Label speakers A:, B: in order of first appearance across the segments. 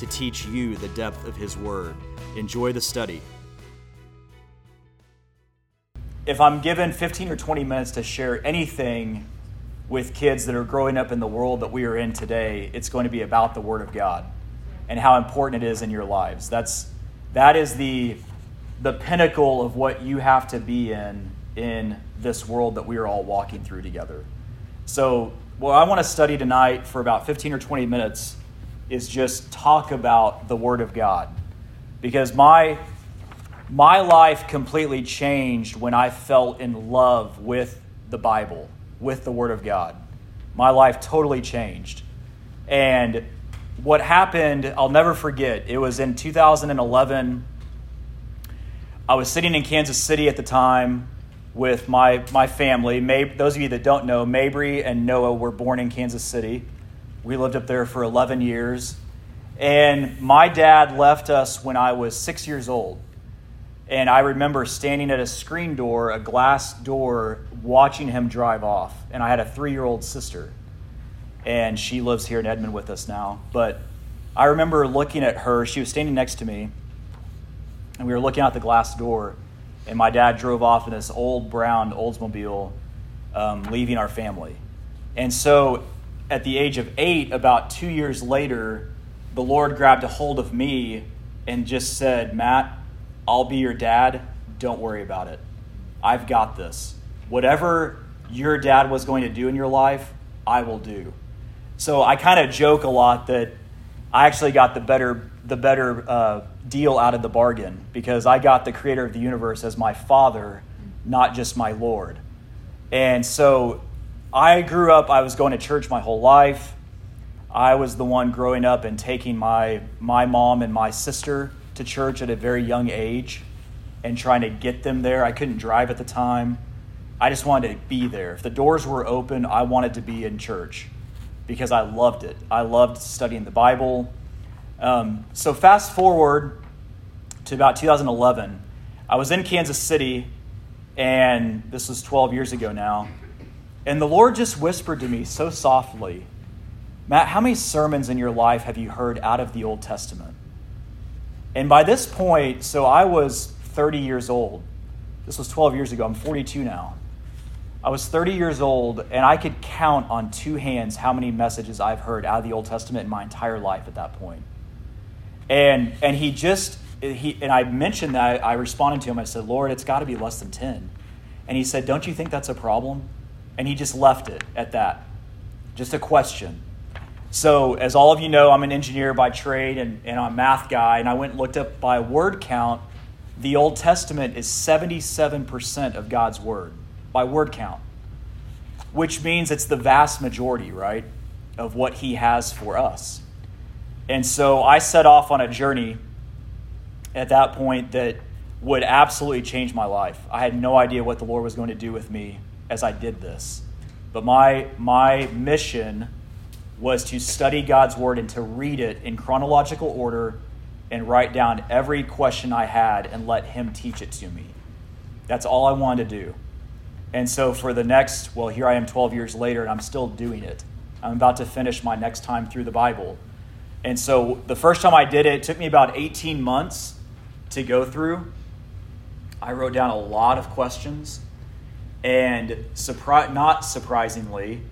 A: to teach you the depth of His Word. Enjoy the study. If I'm given 15 or 20 minutes to share anything with kids that are growing up in the world that we are in today, it's going to be about the Word of God and how important it is in your lives. That's that is the the pinnacle of what you have to be in in this world that we are all walking through together. So, what I want to study tonight for about 15 or 20 minutes is just talk about the Word of God. Because my, my life completely changed when I fell in love with the Bible, with the Word of God. My life totally changed. And what happened, I'll never forget. It was in 2011. I was sitting in Kansas City at the time with my, my family. May, those of you that don't know, Mabry and Noah were born in Kansas City. We lived up there for 11 years. And my dad left us when I was six years old. And I remember standing at a screen door, a glass door, watching him drive off. And I had a three year old sister. And she lives here in Edmond with us now. But I remember looking at her. She was standing next to me. And we were looking out the glass door. And my dad drove off in this old brown Oldsmobile, um, leaving our family. And so at the age of eight, about two years later, the Lord grabbed a hold of me and just said, Matt, I'll be your dad. Don't worry about it. I've got this. Whatever your dad was going to do in your life, I will do. So I kind of joke a lot that I actually got the better the better uh, deal out of the bargain because I got the creator of the universe as my father, not just my Lord. And so I grew up, I was going to church my whole life. I was the one growing up and taking my, my mom and my sister to church at a very young age and trying to get them there. I couldn't drive at the time. I just wanted to be there. If the doors were open, I wanted to be in church because I loved it. I loved studying the Bible. Um, so, fast forward to about 2011, I was in Kansas City, and this was 12 years ago now. And the Lord just whispered to me so softly, Matt, how many sermons in your life have you heard out of the Old Testament? And by this point, so I was 30 years old. This was 12 years ago. I'm 42 now. I was 30 years old, and I could count on two hands how many messages I've heard out of the Old Testament in my entire life at that point. And, and he just, he, and I mentioned that, I responded to him. I said, Lord, it's got to be less than 10. And he said, Don't you think that's a problem? And he just left it at that. Just a question. So, as all of you know, I'm an engineer by trade and, and I'm a math guy, and I went and looked up by word count. The Old Testament is 77% of God's word by word count, which means it's the vast majority, right, of what He has for us. And so I set off on a journey at that point that would absolutely change my life. I had no idea what the Lord was going to do with me as I did this. But my, my mission was to study God's Word and to read it in chronological order and write down every question I had and let Him teach it to me. That's all I wanted to do. And so for the next, well, here I am 12 years later and I'm still doing it. I'm about to finish my next time through the Bible. And so the first time I did it, it took me about 18 months to go through. I wrote down a lot of questions. And surpri- not surprisingly,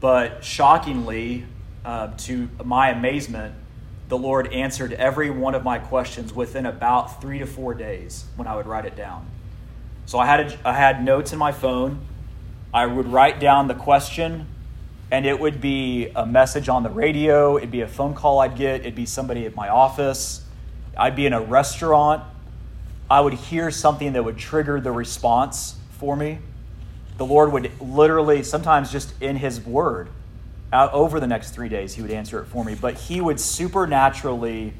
A: but shockingly, uh, to my amazement, the Lord answered every one of my questions within about three to four days when I would write it down. So I had, a, I had notes in my phone. I would write down the question, and it would be a message on the radio, it'd be a phone call I'd get, it'd be somebody at my office, I'd be in a restaurant. I would hear something that would trigger the response for me the Lord would literally, sometimes just in His Word, out over the next three days, He would answer it for me. But He would supernaturally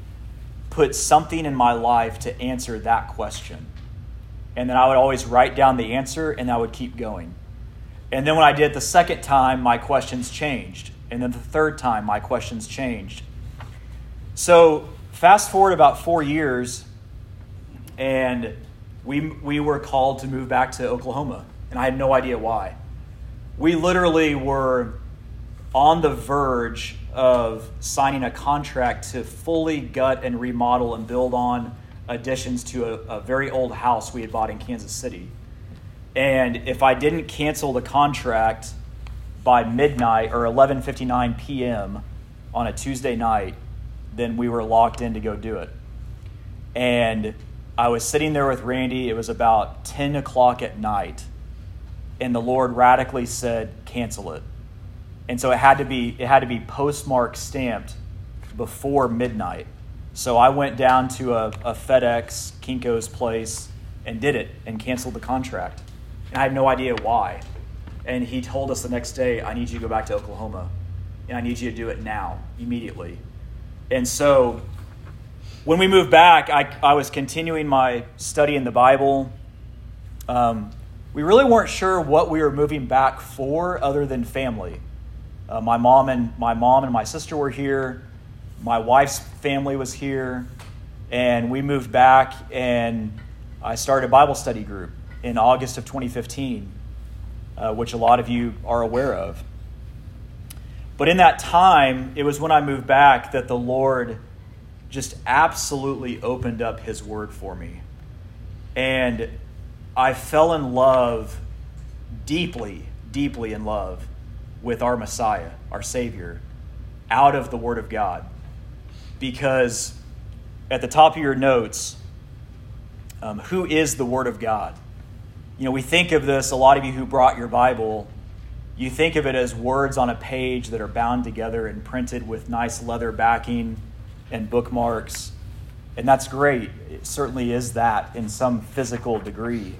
A: put something in my life to answer that question. And then I would always write down the answer and I would keep going. And then when I did it the second time, my questions changed. And then the third time, my questions changed. So, fast forward about four years, and we, we were called to move back to Oklahoma. And I had no idea why. We literally were on the verge of signing a contract to fully gut and remodel and build on additions to a, a, very old house we had bought in Kansas City. And if I didn't cancel the contract by midnight or 11:59 p.m. on a Tuesday night, then we were locked in to go do it. And I was sitting there with Randy. It was about 10 o'clock at night, and the Lord radically said, "Cancel it." and so it had to be it had to be postmark stamped before midnight. So I went down to a, a FedEx Kinko's place and did it and canceled the contract. And I had no idea why. And he told us the next day, I need you to go back to Oklahoma. And I need you to do it now, immediately. And so when we moved back, I, I was continuing my study in the Bible. Um, we really weren't sure what we were moving back for other than family. Uh, my mom and my mom and my sister were here. My wife's family was here, and we moved back. And I started a Bible study group in August of 2015, uh, which a lot of you are aware of. But in that time, it was when I moved back that the Lord just absolutely opened up His Word for me, and I fell in love deeply, deeply in love with our Messiah, our Savior, out of the Word of God. Because at the top of your notes, um, who is the Word of God? You know, we think of this, a lot of you who brought your Bible, you think of it as words on a page that are bound together and printed with nice leather backing and bookmarks. And that's great. It certainly is that in some physical degree.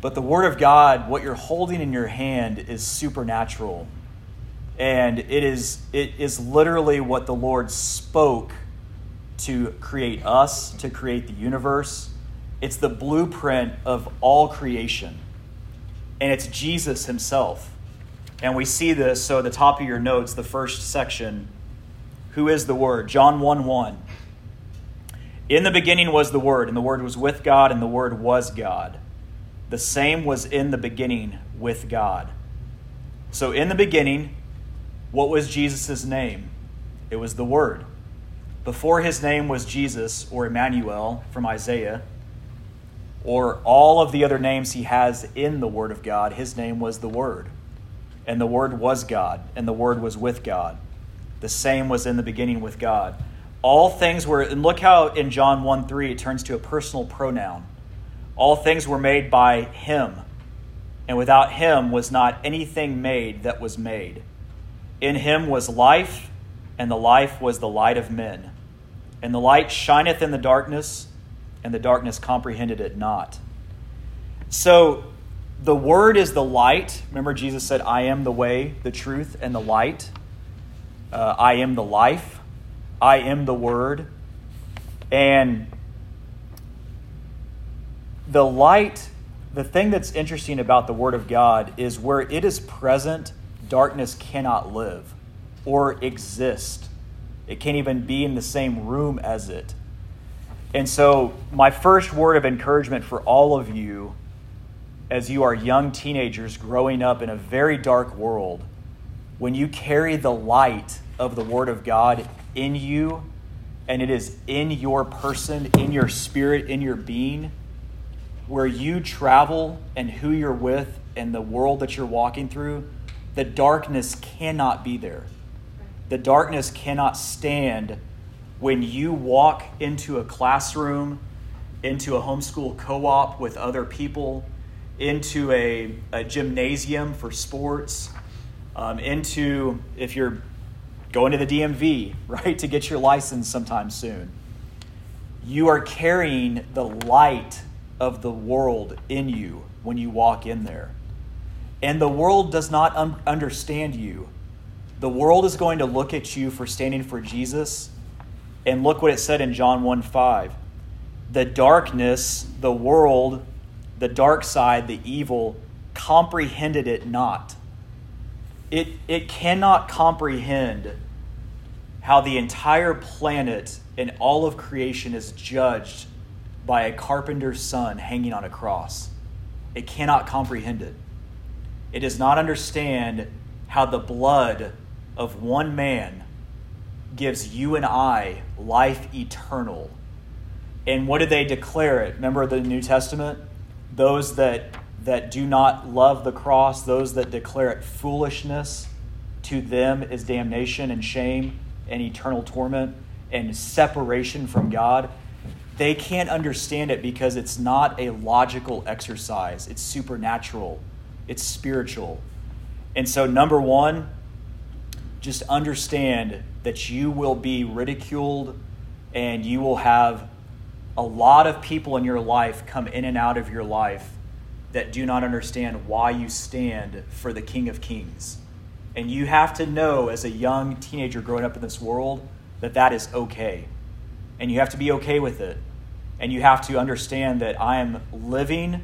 A: But the Word of God, what you're holding in your hand, is supernatural. And it is, it is literally what the Lord spoke to create us, to create the universe. It's the blueprint of all creation. And it's Jesus himself. And we see this. So, at the top of your notes, the first section Who is the Word? John 1 1. In the beginning was the Word, and the Word was with God, and the Word was God. The same was in the beginning with God. So, in the beginning, what was Jesus' name? It was the Word. Before his name was Jesus or Emmanuel from Isaiah, or all of the other names he has in the Word of God, his name was the Word. And the Word was God, and the Word was with God. The same was in the beginning with God. All things were, and look how in John 1 3 it turns to a personal pronoun. All things were made by him, and without him was not anything made that was made. In him was life, and the life was the light of men. And the light shineth in the darkness, and the darkness comprehended it not. So the word is the light. Remember, Jesus said, I am the way, the truth, and the light. Uh, I am the life. I am the word. And the light, the thing that's interesting about the Word of God is where it is present, darkness cannot live or exist. It can't even be in the same room as it. And so, my first word of encouragement for all of you as you are young teenagers growing up in a very dark world, when you carry the light of the Word of God in you, and it is in your person, in your spirit, in your being, where you travel and who you're with and the world that you're walking through, the darkness cannot be there. The darkness cannot stand when you walk into a classroom, into a homeschool co op with other people, into a, a gymnasium for sports, um, into if you're going to the DMV, right, to get your license sometime soon. You are carrying the light of the world in you when you walk in there. And the world does not un- understand you. The world is going to look at you for standing for Jesus And look what it said in John 1 5. The darkness, the world, the dark side, the evil, comprehended it not. It, it cannot comprehend how the entire planet and all of creation is judged by a carpenter's son hanging on a cross. It cannot comprehend it. It does not understand how the blood of one man gives you and I life eternal. And what did they declare it? Remember the New Testament? Those that that do not love the cross, those that declare it foolishness, to them is damnation and shame and eternal torment and separation from God. They can't understand it because it's not a logical exercise, it's supernatural, it's spiritual. And so, number one, just understand that you will be ridiculed and you will have a lot of people in your life come in and out of your life that do not understand why you stand for the King of Kings. And you have to know, as a young teenager growing up in this world, that that is okay. And you have to be okay with it. And you have to understand that I am living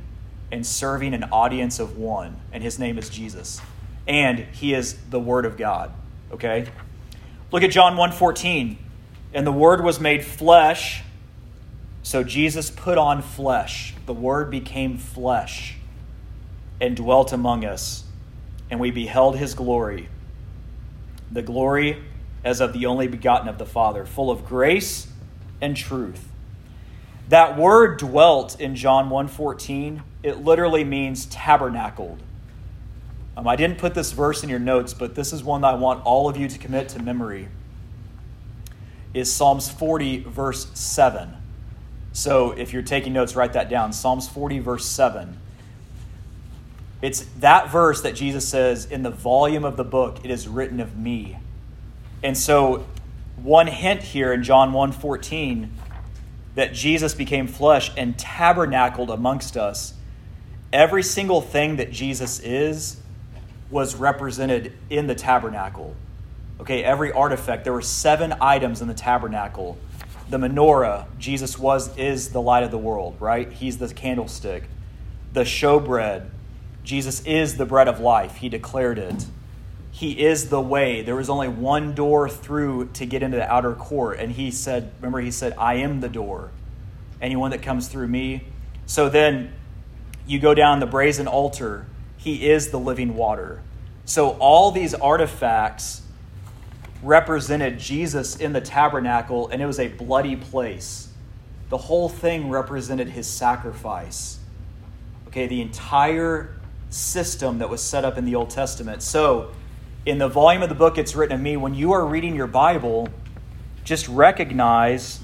A: and serving an audience of one, and his name is Jesus. And he is the Word of God. Okay? Look at John 1:14. And the word was made flesh. So Jesus put on flesh. The word became flesh and dwelt among us. And we beheld his glory. The glory as of the only begotten of the Father, full of grace and truth. That word dwelt in John 1:14, it literally means tabernacled. Um, I didn't put this verse in your notes, but this is one that I want all of you to commit to memory. Is Psalms 40, verse 7. So if you're taking notes, write that down. Psalms 40, verse 7. It's that verse that Jesus says, In the volume of the book, it is written of me. And so, one hint here in John 1 14 that Jesus became flesh and tabernacled amongst us. Every single thing that Jesus is was represented in the tabernacle. Okay, every artifact. There were seven items in the tabernacle. The menorah, Jesus was is the light of the world, right? He's the candlestick. The showbread, Jesus is the bread of life. He declared it. He is the way. There was only one door through to get into the outer court. And he said, remember, he said, I am the door. Anyone that comes through me. So then you go down the brazen altar he is the living water. So all these artifacts represented Jesus in the tabernacle, and it was a bloody place. The whole thing represented his sacrifice. Okay, the entire system that was set up in the Old Testament. So, in the volume of the book, it's written to me. When you are reading your Bible, just recognize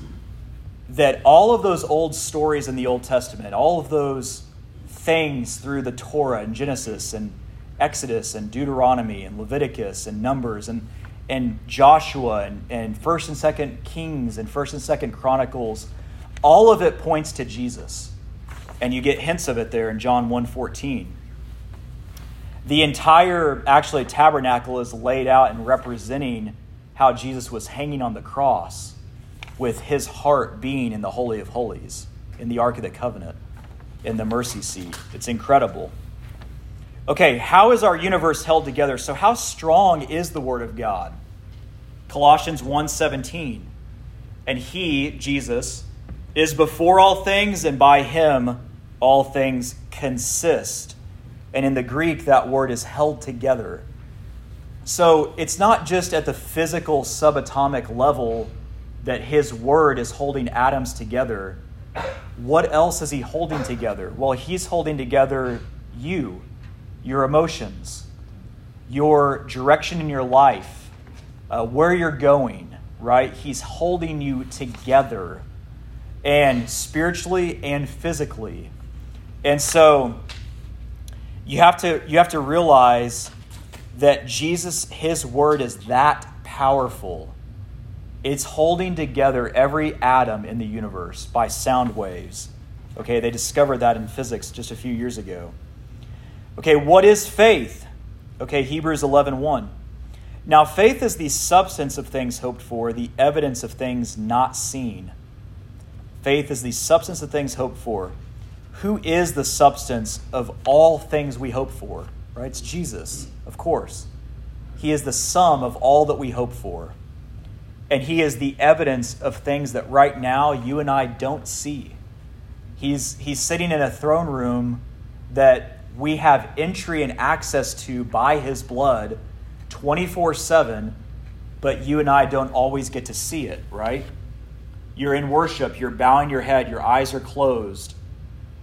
A: that all of those old stories in the Old Testament, all of those things through the Torah and Genesis and Exodus and Deuteronomy and Leviticus and Numbers and, and Joshua and, and 1st and 2nd Kings and 1st and 2nd Chronicles, all of it points to Jesus. And you get hints of it there in John 1.14. The entire, actually, tabernacle is laid out and representing how Jesus was hanging on the cross with his heart being in the Holy of Holies, in the Ark of the Covenant in the mercy seat. It's incredible. Okay, how is our universe held together? So how strong is the word of God? Colossians 1:17. And he, Jesus, is before all things and by him all things consist. And in the Greek that word is held together. So it's not just at the physical subatomic level that his word is holding atoms together what else is he holding together? Well, he's holding together you, your emotions, your direction in your life, uh, where you're going, right? He's holding you together, and spiritually and physically. And so you have to you have to realize that Jesus his word is that powerful it's holding together every atom in the universe by sound waves. Okay, they discovered that in physics just a few years ago. Okay, what is faith? Okay, Hebrews 11:1. Now, faith is the substance of things hoped for, the evidence of things not seen. Faith is the substance of things hoped for. Who is the substance of all things we hope for? Right? It's Jesus, of course. He is the sum of all that we hope for. And He is the evidence of things that right now you and I don't see. He's, he's sitting in a throne room that we have entry and access to by His blood 24 7, but you and I don't always get to see it, right? You're in worship, you're bowing your head, your eyes are closed.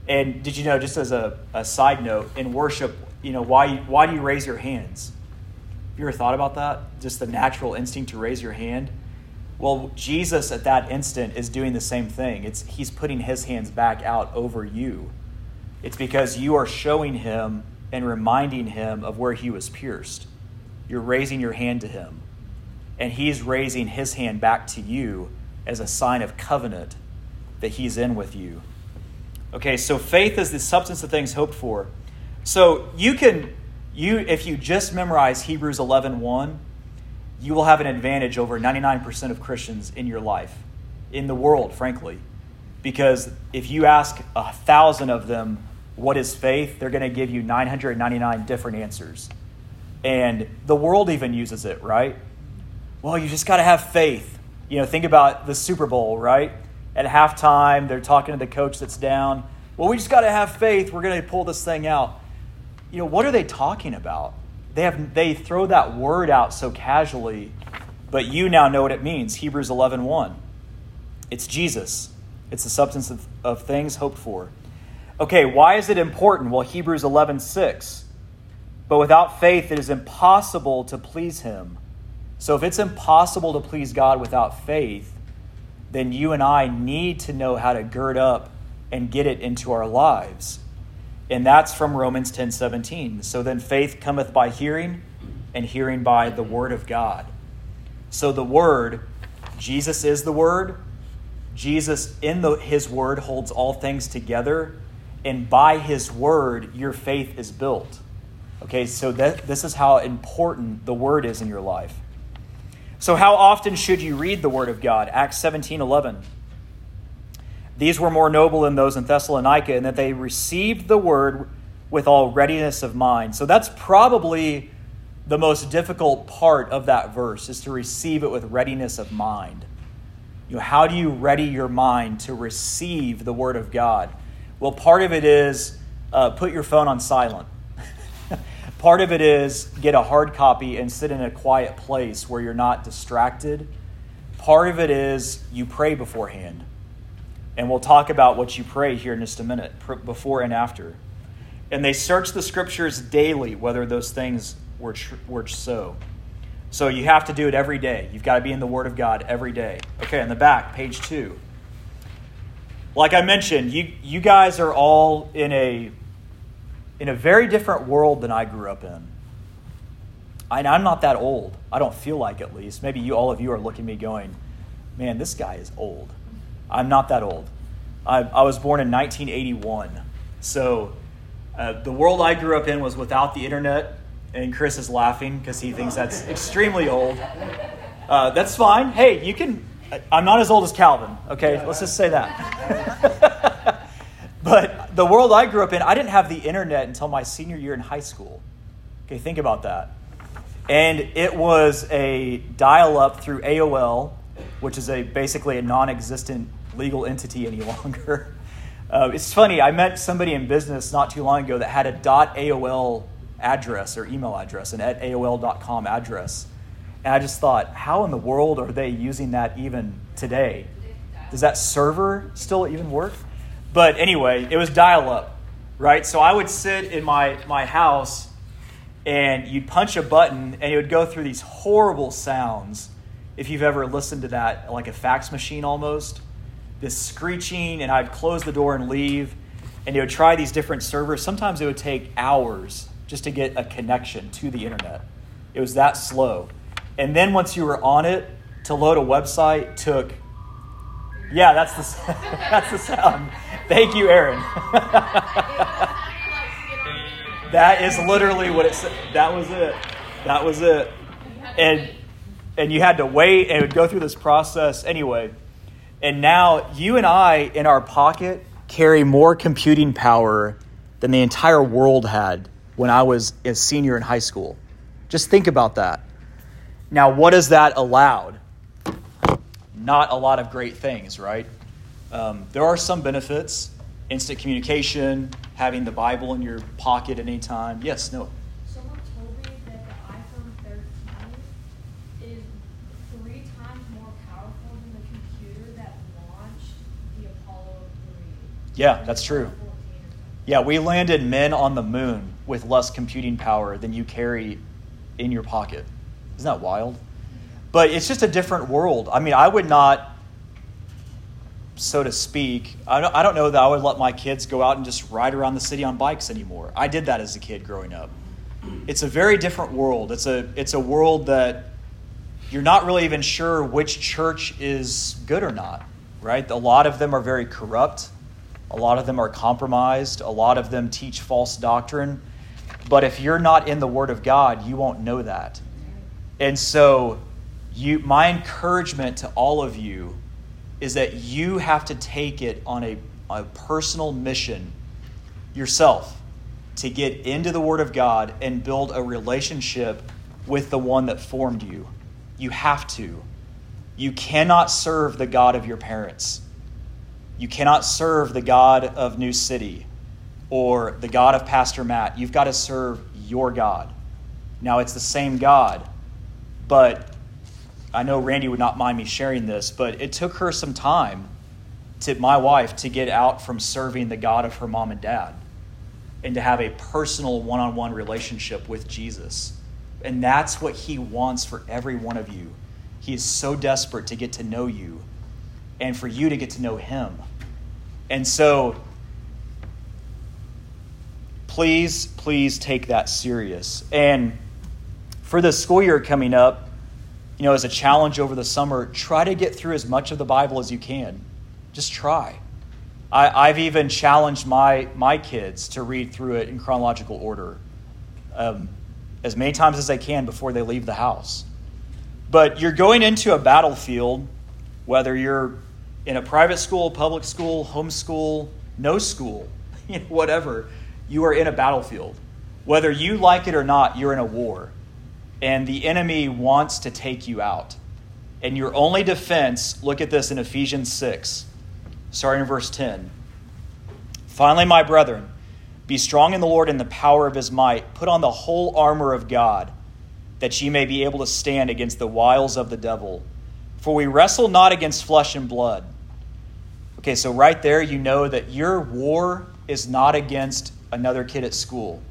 A: And did you know, just as a, a side note, in worship, you know, why, why do you raise your hands? Have you ever thought about that? Just the natural instinct to raise your hand? Well, Jesus at that instant is doing the same thing. It's, he's putting his hands back out over you. It's because you are showing him and reminding him of where he was pierced. You're raising your hand to him, and he's raising his hand back to you as a sign of covenant that he's in with you. Okay, so faith is the substance of things hoped for. So you can you if you just memorize Hebrews 11:1, you will have an advantage over 99% of Christians in your life, in the world, frankly. Because if you ask a thousand of them what is faith, they're going to give you 999 different answers. And the world even uses it, right? Well, you just got to have faith. You know, think about the Super Bowl, right? At halftime, they're talking to the coach that's down. Well, we just got to have faith. We're going to pull this thing out. You know, what are they talking about? They have they throw that word out so casually, but you now know what it means. Hebrews 11:1. 1. It's Jesus. It's the substance of, of things hoped for. Okay, why is it important? Well, Hebrews 11:6. But without faith, it is impossible to please Him. So, if it's impossible to please God without faith, then you and I need to know how to gird up and get it into our lives. And that's from Romans 10 17. So then faith cometh by hearing, and hearing by the word of God. So the word, Jesus is the word. Jesus in the, his word holds all things together. And by his word, your faith is built. Okay, so that, this is how important the word is in your life. So, how often should you read the word of God? Acts 17 11. These were more noble than those in Thessalonica, in that they received the word with all readiness of mind. So, that's probably the most difficult part of that verse, is to receive it with readiness of mind. You know, how do you ready your mind to receive the word of God? Well, part of it is uh, put your phone on silent Part of it is get a hard copy and sit in a quiet place where you're not distracted. Part of it is you pray beforehand. And we'll talk about what you pray here in just a minute, before and after. And they search the scriptures daily, whether those things were, tr- were so. So you have to do it every day. You've got to be in the Word of God every day. Okay, in the back, page two. Like I mentioned, you, you guys are all in a in a very different world than I grew up in. I, I'm not that old. I don't feel like at least. Maybe you, all of you are looking at me going, man, this guy is old. I'm not that old. I, I was born in 1981. So uh, the world I grew up in was without the internet, and Chris is laughing because he thinks that's extremely old. Uh, that's fine. Hey, you can. I'm not as old as Calvin, okay? Let's just say that. But the world I grew up in, I didn't have the internet until my senior year in high school. Okay, think about that. And it was a dial up through AOL, which is a basically a non existent legal entity any longer. Uh, it's funny, I met somebody in business not too long ago that had a .aol address or email address, an at AOL.com address. And I just thought, how in the world are they using that even today? Does that server still even work? But anyway, it was dial up, right? So I would sit in my, my house and you'd punch a button and it would go through these horrible sounds. If you've ever listened to that, like a fax machine almost, this screeching, and I'd close the door and leave, and it would try these different servers. Sometimes it would take hours just to get a connection to the internet. It was that slow. And then once you were on it, to load a website took yeah, that's the that's the sound. Thank you, Aaron. that is literally what it said. That was it. That was it. and and you had to wait and go through this process anyway. And now you and I in our pocket carry more computing power than the entire world had when I was a senior in high school. Just think about that. Now, what has that allowed? Not a lot of great things, right? Um, there are some benefits instant communication, having the Bible in your pocket at any time. Yes, no.
B: Someone told me that the iPhone 13 is three times more powerful than the computer that launched the Apollo 3.
A: Yeah, that's true. Yeah, we landed men on the moon with less computing power than you carry in your pocket. Isn't that wild? But it's just a different world. I mean, I would not so to speak. I don't, I don't know that I would let my kids go out and just ride around the city on bikes anymore. I did that as a kid growing up. It's a very different world. It's a, it's a world that you're not really even sure which church is good or not, right? A lot of them are very corrupt. A lot of them are compromised. A lot of them teach false doctrine. But if you're not in the Word of God, you won't know that. And so, you, my encouragement to all of you is that you have to take it on a, a personal mission yourself to get into the Word of God and build a relationship with the one that formed you. You have to. You cannot serve the God of your parents. You cannot serve the God of New City or the God of Pastor Matt. You've got to serve your God. Now, it's the same God, but I know Randy would not mind me sharing this, but it took her some time to my wife to get out from serving the God of her mom and dad and to have a personal one on one relationship with Jesus. And that's what he wants for every one of you. He is so desperate to get to know you and for you to get to know him. And so, please, please take that serious. And for the school year coming up, you know, as a challenge over the summer, try to get through as much of the Bible as you can. Just try. I, have even challenged my, my kids to read through it in chronological order um, as many times as they can before they leave the house. But you're going into a battlefield, whether you're in a private school, public school, homeschool, no school, whatever, you are in a battlefield. Whether you like it or not, you're in a war and the enemy wants to take you out. And your only defense, look at this in Ephesians 6, starting in verse 10. Finally, my brethren, be strong in the Lord and the power of his might. Put on the whole armor of God, that ye may be able to stand against the wiles of the devil. For we wrestle not against flesh and blood. Okay, so right there, you know that your war is not against another kid at school.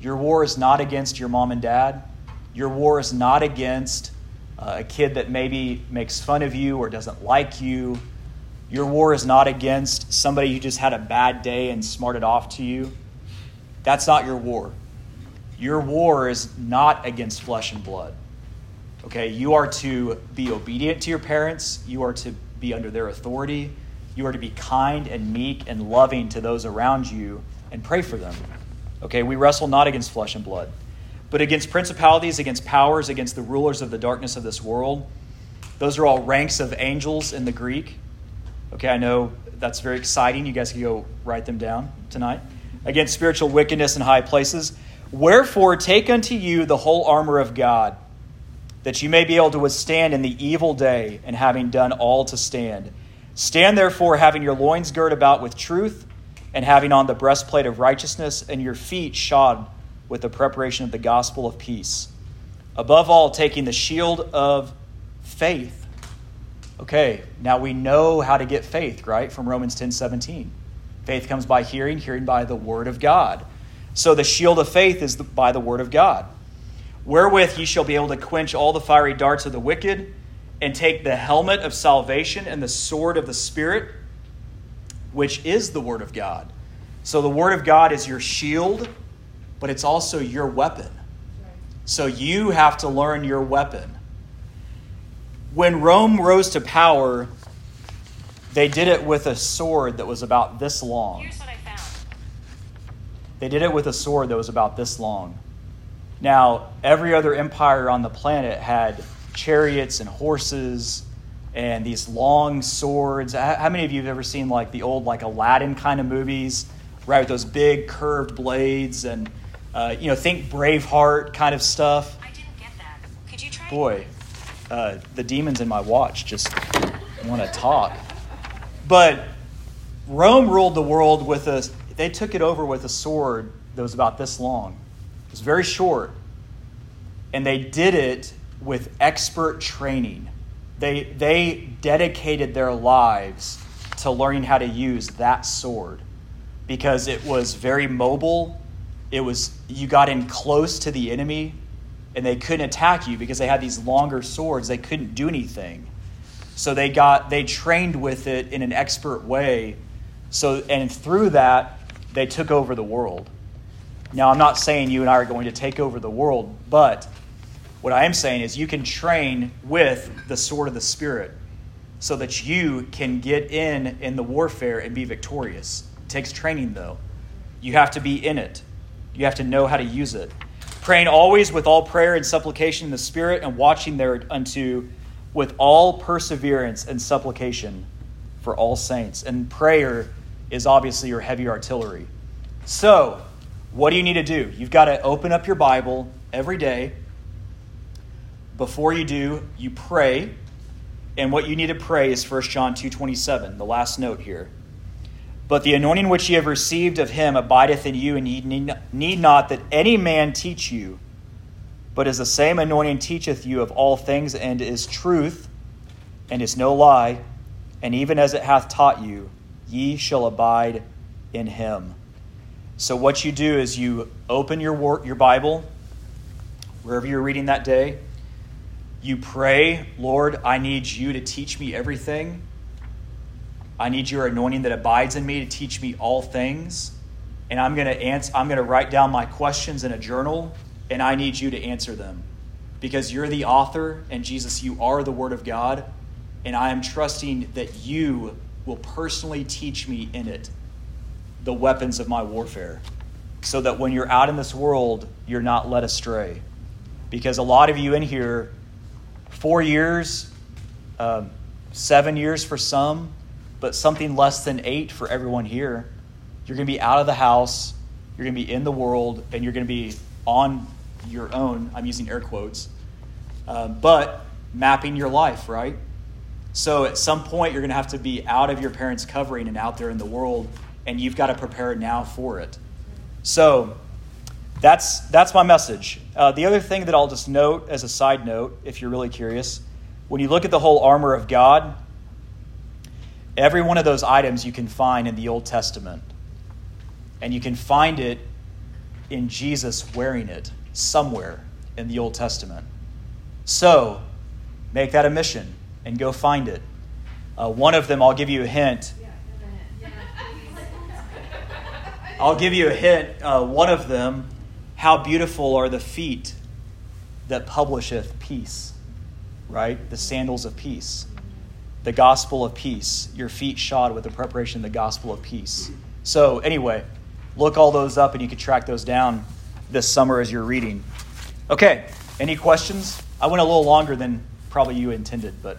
A: Your war is not against your mom and dad. Your war is not against uh, a kid that maybe makes fun of you or doesn't like you. Your war is not against somebody who just had a bad day and smarted off to you. That's not your war. Your war is not against flesh and blood. Okay, you are to be obedient to your parents, you are to be under their authority, you are to be kind and meek and loving to those around you and pray for them. Okay, we wrestle not against flesh and blood but against principalities, against powers, against the rulers of the darkness of this world. Those are all ranks of angels in the Greek. Okay, I know that's very exciting. You guys can go write them down tonight. Against spiritual wickedness in high places. Wherefore, take unto you the whole armor of God, that you may be able to withstand in the evil day, and having done all to stand. Stand therefore, having your loins girt about with truth, and having on the breastplate of righteousness, and your feet shod with the preparation of the gospel of peace. Above all, taking the shield of faith. Okay, now we know how to get faith, right? From Romans 10 17. Faith comes by hearing, hearing by the word of God. So the shield of faith is by the word of God. Wherewith ye shall be able to quench all the fiery darts of the wicked, and take the helmet of salvation and the sword of the Spirit, which is the word of God. So the word of God is your shield but it's also your weapon. So you have to learn your weapon. When Rome rose to power, they did it with a sword that was about this long.
C: Here's what I found.
A: They did it with a sword that was about this long. Now, every other empire on the planet had chariots and horses and these long swords. How many of you have ever seen like the old like Aladdin kind of movies, right? With those big curved blades and uh, you know, think Braveheart kind of stuff.
C: I didn't get that. Could you try?
A: Boy, uh, the demons in my watch just want to talk. But Rome ruled the world with a. They took it over with a sword that was about this long. It was very short, and they did it with expert training. They, they dedicated their lives to learning how to use that sword because it was very mobile. It was you got in close to the enemy and they couldn't attack you because they had these longer swords. They couldn't do anything. So they got they trained with it in an expert way. So and through that they took over the world. Now I'm not saying you and I are going to take over the world, but what I am saying is you can train with the sword of the Spirit so that you can get in in the warfare and be victorious. It takes training, though. You have to be in it, you have to know how to use it. Praying always with all prayer and supplication in the Spirit, and watching thereunto with all perseverance and supplication for all saints. And prayer is obviously your heavy artillery. So, what do you need to do? You've got to open up your Bible every day before you do, you pray. And what you need to pray is 1 John 2:27, the last note here. But the anointing which ye have received of him abideth in you, and ye need not that any man teach you, but as the same anointing teacheth you of all things, and is truth, and is no lie, and even as it hath taught you, ye shall abide in him. So what you do is you open your your Bible, wherever you're reading that day, you pray, Lord, I need you to teach me everything. I need your anointing that abides in me to teach me all things. And I'm going to answer I'm going to write down my questions in a journal and I need you to answer them. Because you're the author and Jesus you are the word of God and I am trusting that you will personally teach me in it the weapons of my warfare so that when you're out in this world you're not led astray. Because a lot of you in here four years, um, seven years for some, but something less than eight for everyone here. You're going to be out of the house, you're going to be in the world, and you're going to be on your own. I'm using air quotes, uh, but mapping your life, right? So at some point, you're going to have to be out of your parents' covering and out there in the world, and you've got to prepare now for it. So that's, that's my message. Uh, the other thing that I'll just note as a side note, if you're really curious, when you look at the whole armor of God, every one of those items you can find in the Old Testament. And you can find it in Jesus wearing it somewhere in the Old Testament. So, make that a mission and go find it. Uh, one of them, I'll give you a hint. I'll give you a hint. Uh, one of them how beautiful are the feet that publisheth peace, right? The sandals of peace, the gospel of peace, your feet shod with the preparation of the gospel of peace. So, anyway, look all those up and you can track those down this summer as you're reading. Okay, any questions? I went a little longer than probably you intended, but